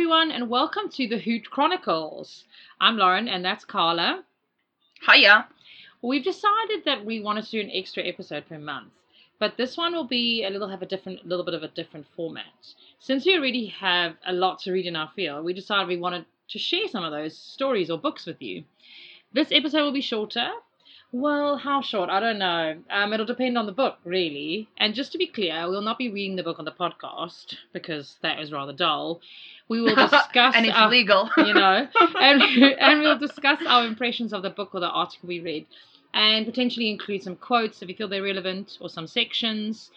everyone, and welcome to the Hoot Chronicles. I'm Lauren, and that's Carla. Hiya. We've decided that we want to do an extra episode per month, but this one will be a little have a different, little bit of a different format. Since we already have a lot to read in our field, we decided we wanted to share some of those stories or books with you. This episode will be shorter. Well, how short? I don't know. Um, it'll depend on the book, really. And just to be clear, we'll not be reading the book on the podcast because that is rather dull. We will discuss and it's our- legal. you know, and and we'll discuss our impressions of the book or the article we read, and potentially include some quotes if we feel they're relevant or some sections.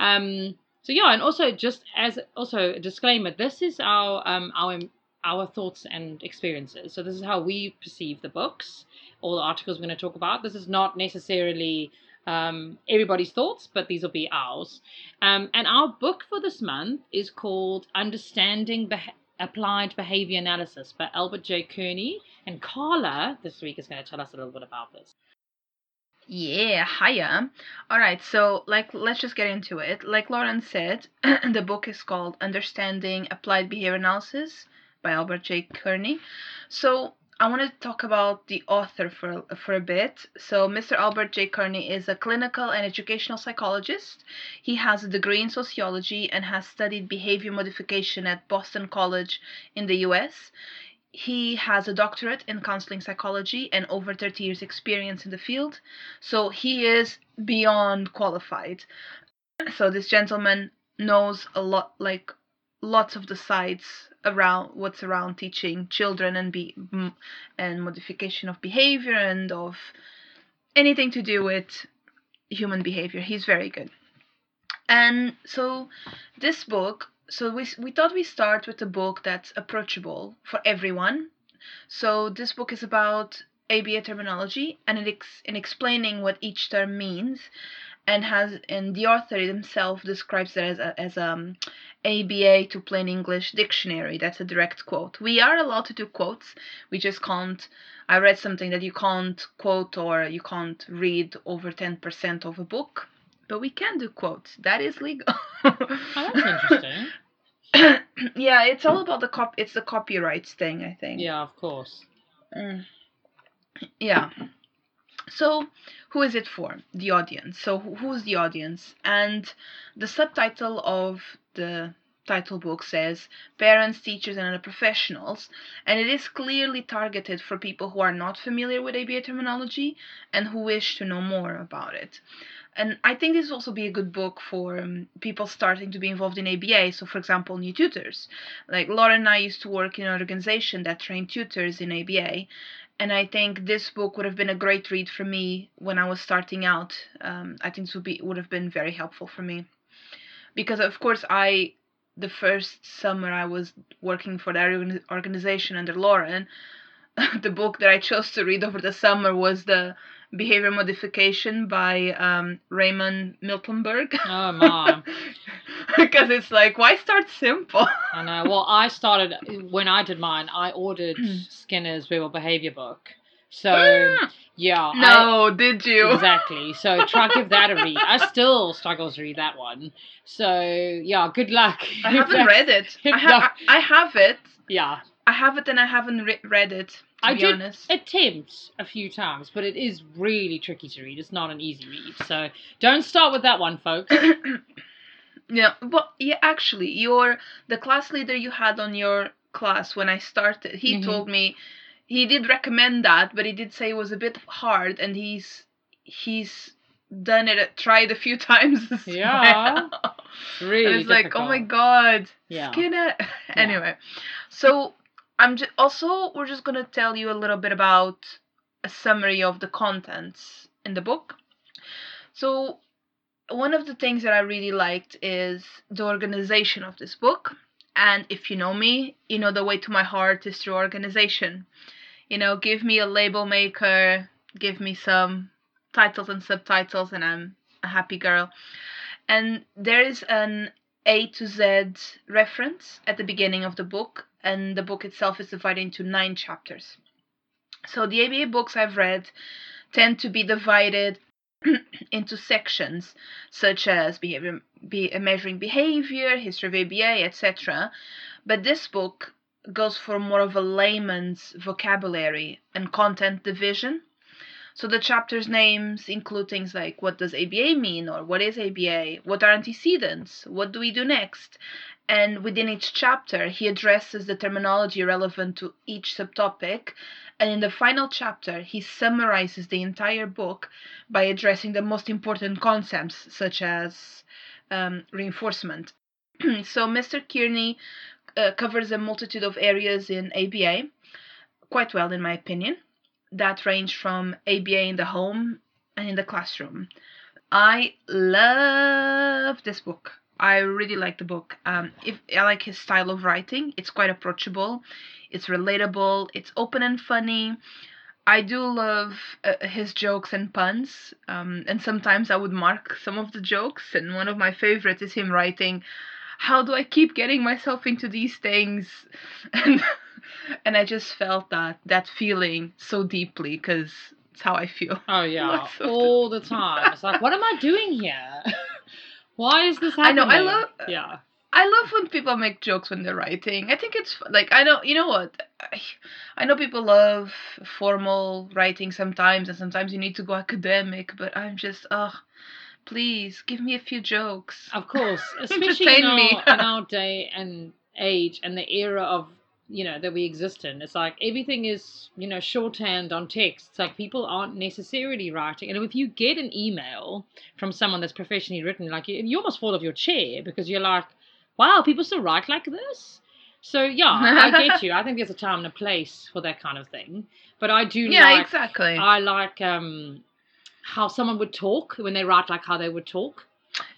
Um, so yeah, and also just as also a disclaimer, this is our um our our thoughts and experiences. So this is how we perceive the books, all the articles we're going to talk about. This is not necessarily um, everybody's thoughts, but these will be ours. Um, and our book for this month is called Understanding Applied Behavior Analysis by Albert J. Kearney. And Carla this week is going to tell us a little bit about this. Yeah, hiya. All right, so like let's just get into it. Like Lauren said, the book is called Understanding Applied Behavior Analysis by Albert J. Kearney. So I want to talk about the author for for a bit. So Mr. Albert J. Kearney is a clinical and educational psychologist. He has a degree in sociology and has studied behavior modification at Boston College in the US. He has a doctorate in counseling psychology and over 30 years experience in the field. So he is beyond qualified. So this gentleman knows a lot like lots of the sides around what's around teaching children and be and modification of behavior and of anything to do with human behavior. He's very good. And so this book so we we thought we start with a book that's approachable for everyone. So this book is about ABA terminology and it ex- in explaining what each term means, and has and the author himself describes it as a, as um ABA to plain English dictionary. That's a direct quote. We are allowed to do quotes. We just can't. I read something that you can't quote or you can't read over ten percent of a book, but we can do quotes. That is legal. Oh, that's interesting. yeah, it's all about the cop. It's the copyrights thing, I think. yeah, of course. Mm. Yeah. So, who is it for? The audience. So, who's the audience? And the subtitle of the title book says Parents, Teachers, and Other Professionals. And it is clearly targeted for people who are not familiar with ABA terminology and who wish to know more about it. And I think this will also be a good book for um, people starting to be involved in ABA. So, for example, new tutors. Like Lauren and I used to work in an organization that trained tutors in ABA and I think this book would have been a great read for me when I was starting out. Um, I think this would be would have been very helpful for me because, of course, I the first summer I was working for that organization under Lauren. the book that I chose to read over the summer was the Behavior Modification by um, Raymond Miltenberger. Oh, my. because it's like, why start simple? I know. Well, I started when I did mine. I ordered mm. Skinner's Verbal Behavior book. So yeah, I- no, did you? exactly. So try give that a read. I still struggle to read that one. So yeah, good luck. I haven't read it. I, ha- I I have it. Yeah, I have it and I haven't re- read it. To I be did honest. attempt a few times, but it is really tricky to read. It's not an easy read. So don't start with that one, folks. yeah, but yeah, actually, your the class leader you had on your class when I started, he Mhm. told me he did recommend that, but he did say it was a bit hard, and he's he's done it, tried a few times. Yeah, well. Really, and it's like, oh my god, Yeah. Skinner. anyway, so I'm just also we're just gonna tell you a little bit about a summary of the contents in the book. So one of the things that I really liked is the organization of this book. And if you know me, you know the way to my heart is through organization. You know, give me a label maker, give me some titles and subtitles, and I'm a happy girl. And there is an A to Z reference at the beginning of the book, and the book itself is divided into nine chapters. So the ABA books I've read tend to be divided into sections such as behavior, be, uh, measuring behavior, history of ABA, etc. But this book goes for more of a layman's vocabulary and content division. So the chapter's names include things like what does ABA mean or what is ABA, what are antecedents, what do we do next? And within each chapter, he addresses the terminology relevant to each subtopic. And in the final chapter, he summarizes the entire book by addressing the most important concepts, such as um, reinforcement. so Mr. Kearney uh, covers a multitude of areas in ABA, quite well, in my opinion, that range from ABA in the home and in the classroom. I love this book. I really like the book. Um, if I like his style of writing, it's quite approachable, it's relatable, it's open and funny. I do love uh, his jokes and puns, um, and sometimes I would mark some of the jokes. And one of my favorites is him writing, "How do I keep getting myself into these things?" and and I just felt that that feeling so deeply because it's how I feel. Oh yeah, all the time. It's like, what am I doing here? Why is this happening? I know, I love- Yeah. I love when people make jokes when they're writing. I think it's like I know you know what I, I know people love formal writing sometimes, and sometimes you need to go academic. But I'm just oh, please give me a few jokes. Of course, especially in our, in our day and age and the era of you know that we exist in. It's like everything is you know shorthand on text. It's like people aren't necessarily writing. And if you get an email from someone that's professionally written, like you, you almost fall off your chair because you're like, wow, people still write like this. So yeah, I get you. I think there's a time and a place for that kind of thing. But I do yeah, like exactly. I like um how someone would talk when they write like how they would talk.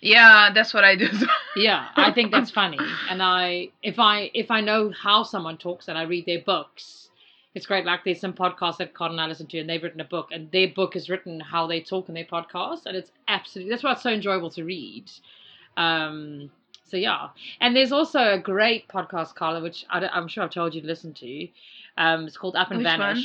Yeah, that's what I do. Yeah, I think that's funny. And I if I if I know how someone talks and I read their books, it's great. Like there's some podcasts that Carl and I listen to and they've written a book and their book is written how they talk in their podcast and it's absolutely that's why it's so enjoyable to read. Um so yeah, and there's also a great podcast, Carla, which I, am sure I've told you to listen to. Um, it's called Up and Which one?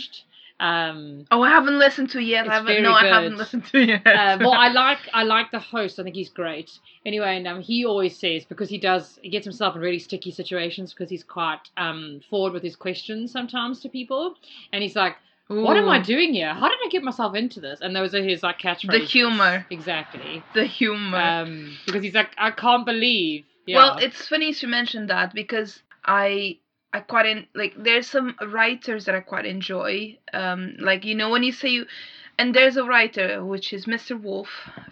Um, oh, I haven't listened to it yet. I haven't, no, I haven't listened to it yet. uh, well, I like I like the host. I think he's great. Anyway, and um, he always says because he does he gets himself in really sticky situations because he's quite um, forward with his questions sometimes to people, and he's like, "What am I doing here? How did I get myself into this?" And those are his like catchphrases. The humor. exactly. The humor. Um, because he's like, "I can't believe." Yeah. Well, it's funny you mentioned that because I I quite in, like there's some writers that I quite enjoy. Um, like you know when you say you, and there's a writer which is Mr. Wolf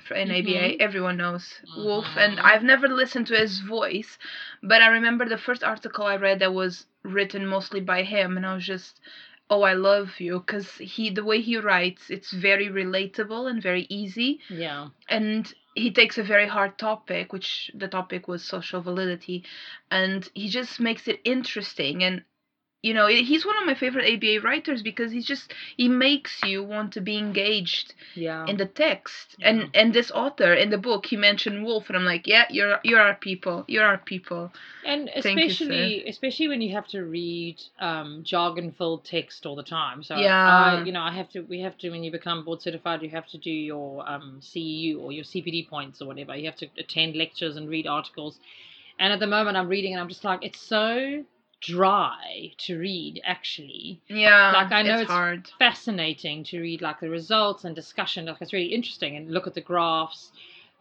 for in ABA. Mhm. Everyone knows Wolf, and. I've never listened to his voice, but I remember the first article I read that was written mostly by him, and I was just. Oh, I love you because he the way he writes, it's very relatable and very easy yeah. and he takes a very hard topic which the topic was social validity and he just makes it interesting and you know he's one of my favorite aba writers because he's just he makes you want to be engaged Yeah. in the text Yeah. and and this author in the book he mentioned wolf and i'm like yeah you're you're our people you're our people And Thank you, especially, especially when you have to read um, jargon-filled text all the time. So, Yeah. I, you know, I have to. We have to when you become board certified, you have to do your um, CEU or your CPD points or whatever. You have to attend lectures and read articles. And at the moment, I'm reading, and I'm just like, it's so dry to read. Actually, yeah Like, I know it's, it's- hard fascinating to read like the results and discussion. Like it's really interesting and look at the graphs.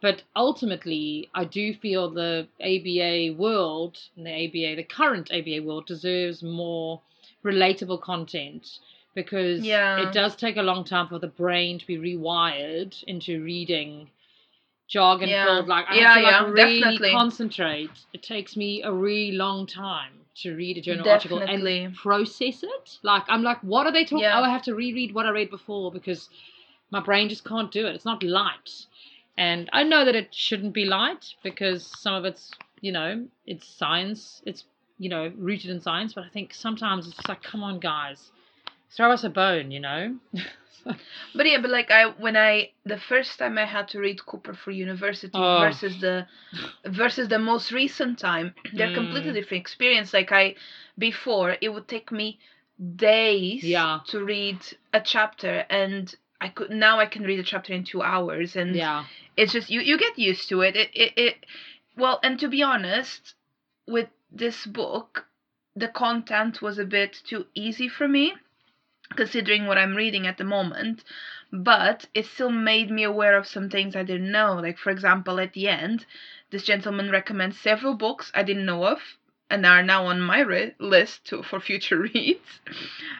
But ultimately, I do feel the ABA world, and the ABA, the current ABA world, deserves more relatable content because Yeah. it does take a long time for the brain to be rewired into reading jargon filled. Yeah. Like I Yeah, have to like yeah, really definitely. concentrate. It takes me a really long time to read a journal article Definitely. and process it. Like I'm like, what are they talking? Yeah. Oh, I have to reread what I read before because my brain just can't do it. It's not light. And I know that it shouldn't be light because some of it's, you know, it's science. It's, you know, rooted in science. But I think sometimes it's just like, come on, guys, throw us a bone, you know? But yeah, but like I when I the first time I had to read Cooper for university Oh. versus the versus the most recent time, they're completely Mm. different experience. Like I before it would take me days Yeah. to read a chapter and I could now I can read a chapter in two hours and yeah. it's just you you get used to it. It it, it well and to be honest, with this book, the content was a bit too easy for me, considering what I'm reading at the moment. But it still made me aware of some things I didn't know. Like, for example, at the end, this gentleman recommends several books I didn't know of and are now on my re- list to, for future reads,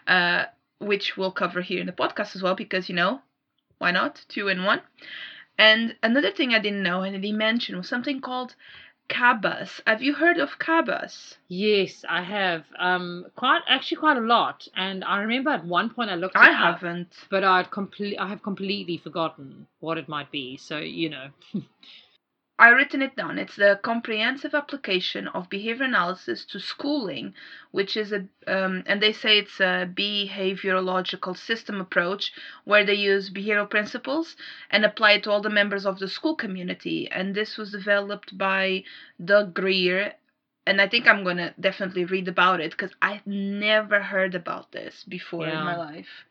uh, which we'll cover here in the podcast as well, because, you know, why not? Two in one. And another thing I didn't know and he mentioned was something called CABAS. Have you heard of CABAS? Yes, I have. Um, quite actually quite a lot. And I remember at one point I looked. It I up, haven't. but I'd complete. I have completely forgotten what it might be. So you know. I written it down. It's the comprehensive application of behavior analysis to schooling, which is a um, and they say it's a behaviorological system approach where they use behavioral principles and apply it to all the members of the school community. And this was developed by Doug Greer. And I think I'm gonna definitely read about it because I've never heard about this before in my life.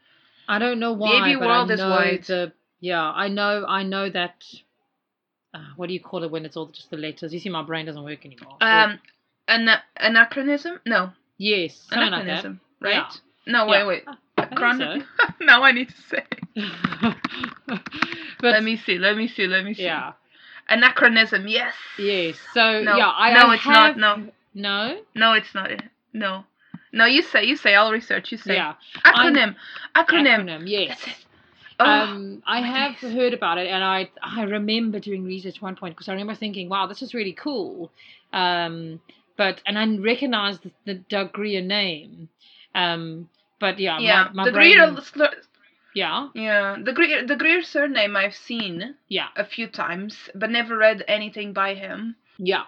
I don't know why. Baby but world I is wide. The, yeah, I know. I know that. Uh, what do you call it when it's all just the letters? You see, my brain doesn't work anymore. Um, an anachronism? No, yes, something like anachronism, right? Yeah. No, wait, wait. I think Chron- now I need to say. but let me see. Let me see. Let me see. yeah, Anachronism. Yes. yes. So No, yeah, I no, I it's not, no. no, No, it's not. No. No, you say. You say. I'll research. You say. yeah, Acronym. Acronym. acronym. Yes. Oh, um, I have heard about it, and I I remember doing research at one point because I remember thinking, "Wow, this is really cool." Um, but and I recognized the, the Doug Greer name. Um, but yeah, yeah. my, my the brain, Greer. slur- yeah, Yeah. The Greer. The Greer surname I've seen yeah, a few times, but never read anything by him. yeah.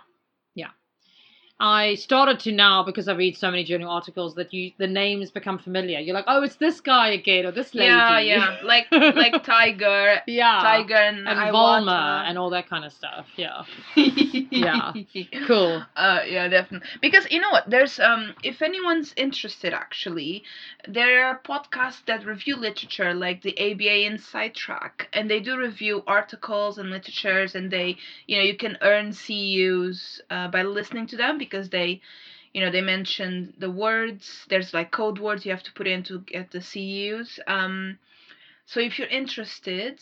I started to now because I read so many journal articles that you the names become familiar. You're like, oh, it's this guy again or this lady. Yeah. Yeah. Like like Tiger. yeah, Tiger and, and. Vollmer and all that kind of stuff. Yeah, Yeah. cool. Uh, yeah, definitely. Because you know what? There's um, if anyone's interested, actually, there are podcasts that review literature, like the ABA Inside Track, and they do review articles and literatures, and they, you know, you can earn CUs uh, by listening to them because they, you know, they mention the words. There's like code words you have to put in to get the CUs. Um, so if you're interested,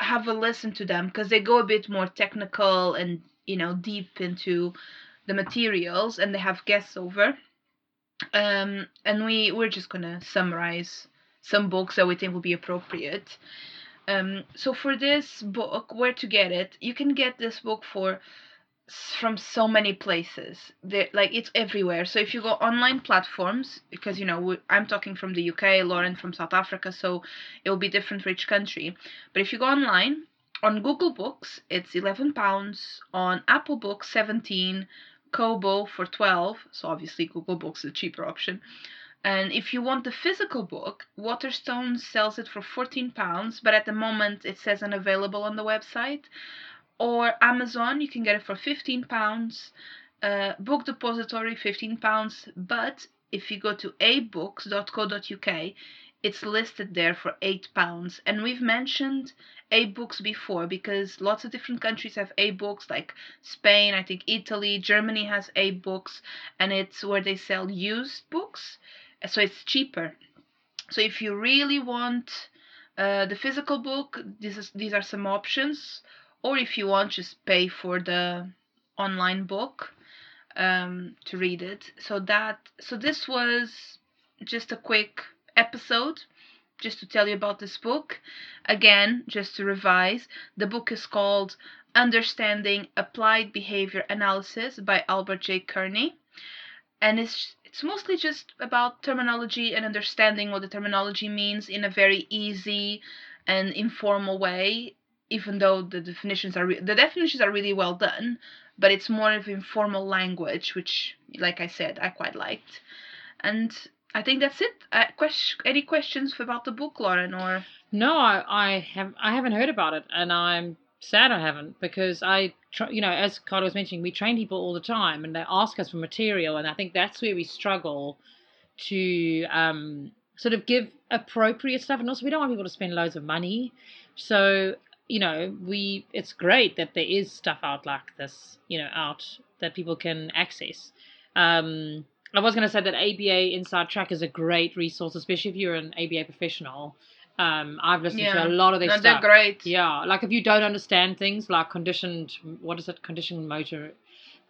have a listen to them because they go a bit more technical and you know deep into the materials and they have guests over um and we we're just gonna summarize some books that we think will be appropriate um so for this book where to get it you can get this book for from so many places they like it's everywhere so if you go online platforms because you know we, i'm talking from the uk lauren from south africa so it will be different for each country but if you go online on Google Books, it's 11 pounds. On Apple Books, 17. Kobo for 12. So obviously Google Books is a cheaper option. And if you want the physical book, Waterstone sells it for 14 pounds, but at the moment it says unavailable on the website. Or Amazon, you can get it for 15 pounds. Uh, Book Depository, 15 pounds. But if you go to abebooks.co.uk, it's listed there for 8 pounds. And we've mentioned AbeBooks before because lots of different countries have AbeBooks like Spain, I think Italy, Germany has AbeBooks and it's where they sell used books so it's cheaper. So if you really want uh, the physical book, this is, these are some options or if you want just pay for the online book um, to read it. So that so this was just a quick episode just to tell you about this book. Again, just to revise, the book is called Understanding Applied Behavior Analysis by Albert J. Kearney. And it's it's mostly just about terminology and understanding what the terminology means in a very easy and informal way, even though the definitions are re- the definitions are really well done, but it's more of informal language, which like I said, I quite liked. And I think that's it. Uh, any questions about the book, Lauren? Or No, I, I have I haven't heard about it, and I'm sad I haven't because I, you know, as Carla was mentioning, we train people all the time, and they ask us for material, and I think that's where we struggle to um, sort of give appropriate stuff, and also we don't want people to spend loads of money, so you know, we it's great that there is stuff out like this, you know, out that people can access. Um, I was going to say that ABA Inside Track is a great resource, especially if you're an ABA professional. Um, I've listened Yeah. to a lot of their No, stuff. they're great. Yeah, like if you don't understand things like conditioned, what is it? Conditioned motor,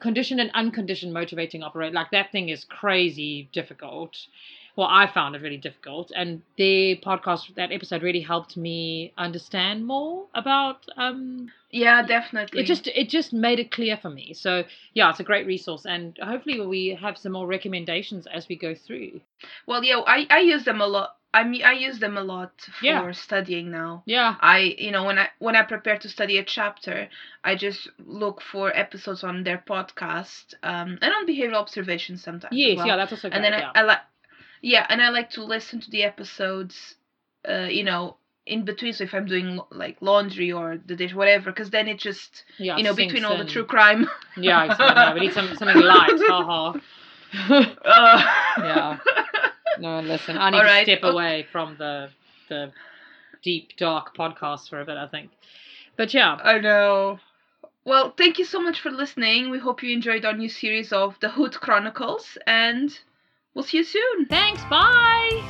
conditioned and unconditioned motivating operate. Like that thing is crazy difficult. Well, I found it really difficult, and their podcast, that episode, really helped me understand more about. Um, Yeah, definitely. it just it just made it clear for me. So yeah, it's a great resource, and hopefully we have some more recommendations as we go through. well, yeah, I I use them a lot. I mean, I use them a lot for Yeah. studying now. Yeah, I you know when I when I prepare to study a chapter, I just look for episodes on their podcast um, and on behavioral observation sometimes. as yes, well. yeah, that's also great. and then yeah. I, I like yeah, and I like to listen to the episodes, uh, you know, in between. So if I'm doing like laundry or the dish, whatever, because then it just yeah, you know between all the true crime. Yeah, exactly. Yeah, we need some something light. Ha ha. uh, Yeah. No, listen, I need All to right, step okay. away from the the deep dark podcast for a bit. I think, but yeah, I know. Well, thank you so much for listening. We hope you enjoyed our new series of the Hood Chronicles, and we'll see you soon. thanks. Bye.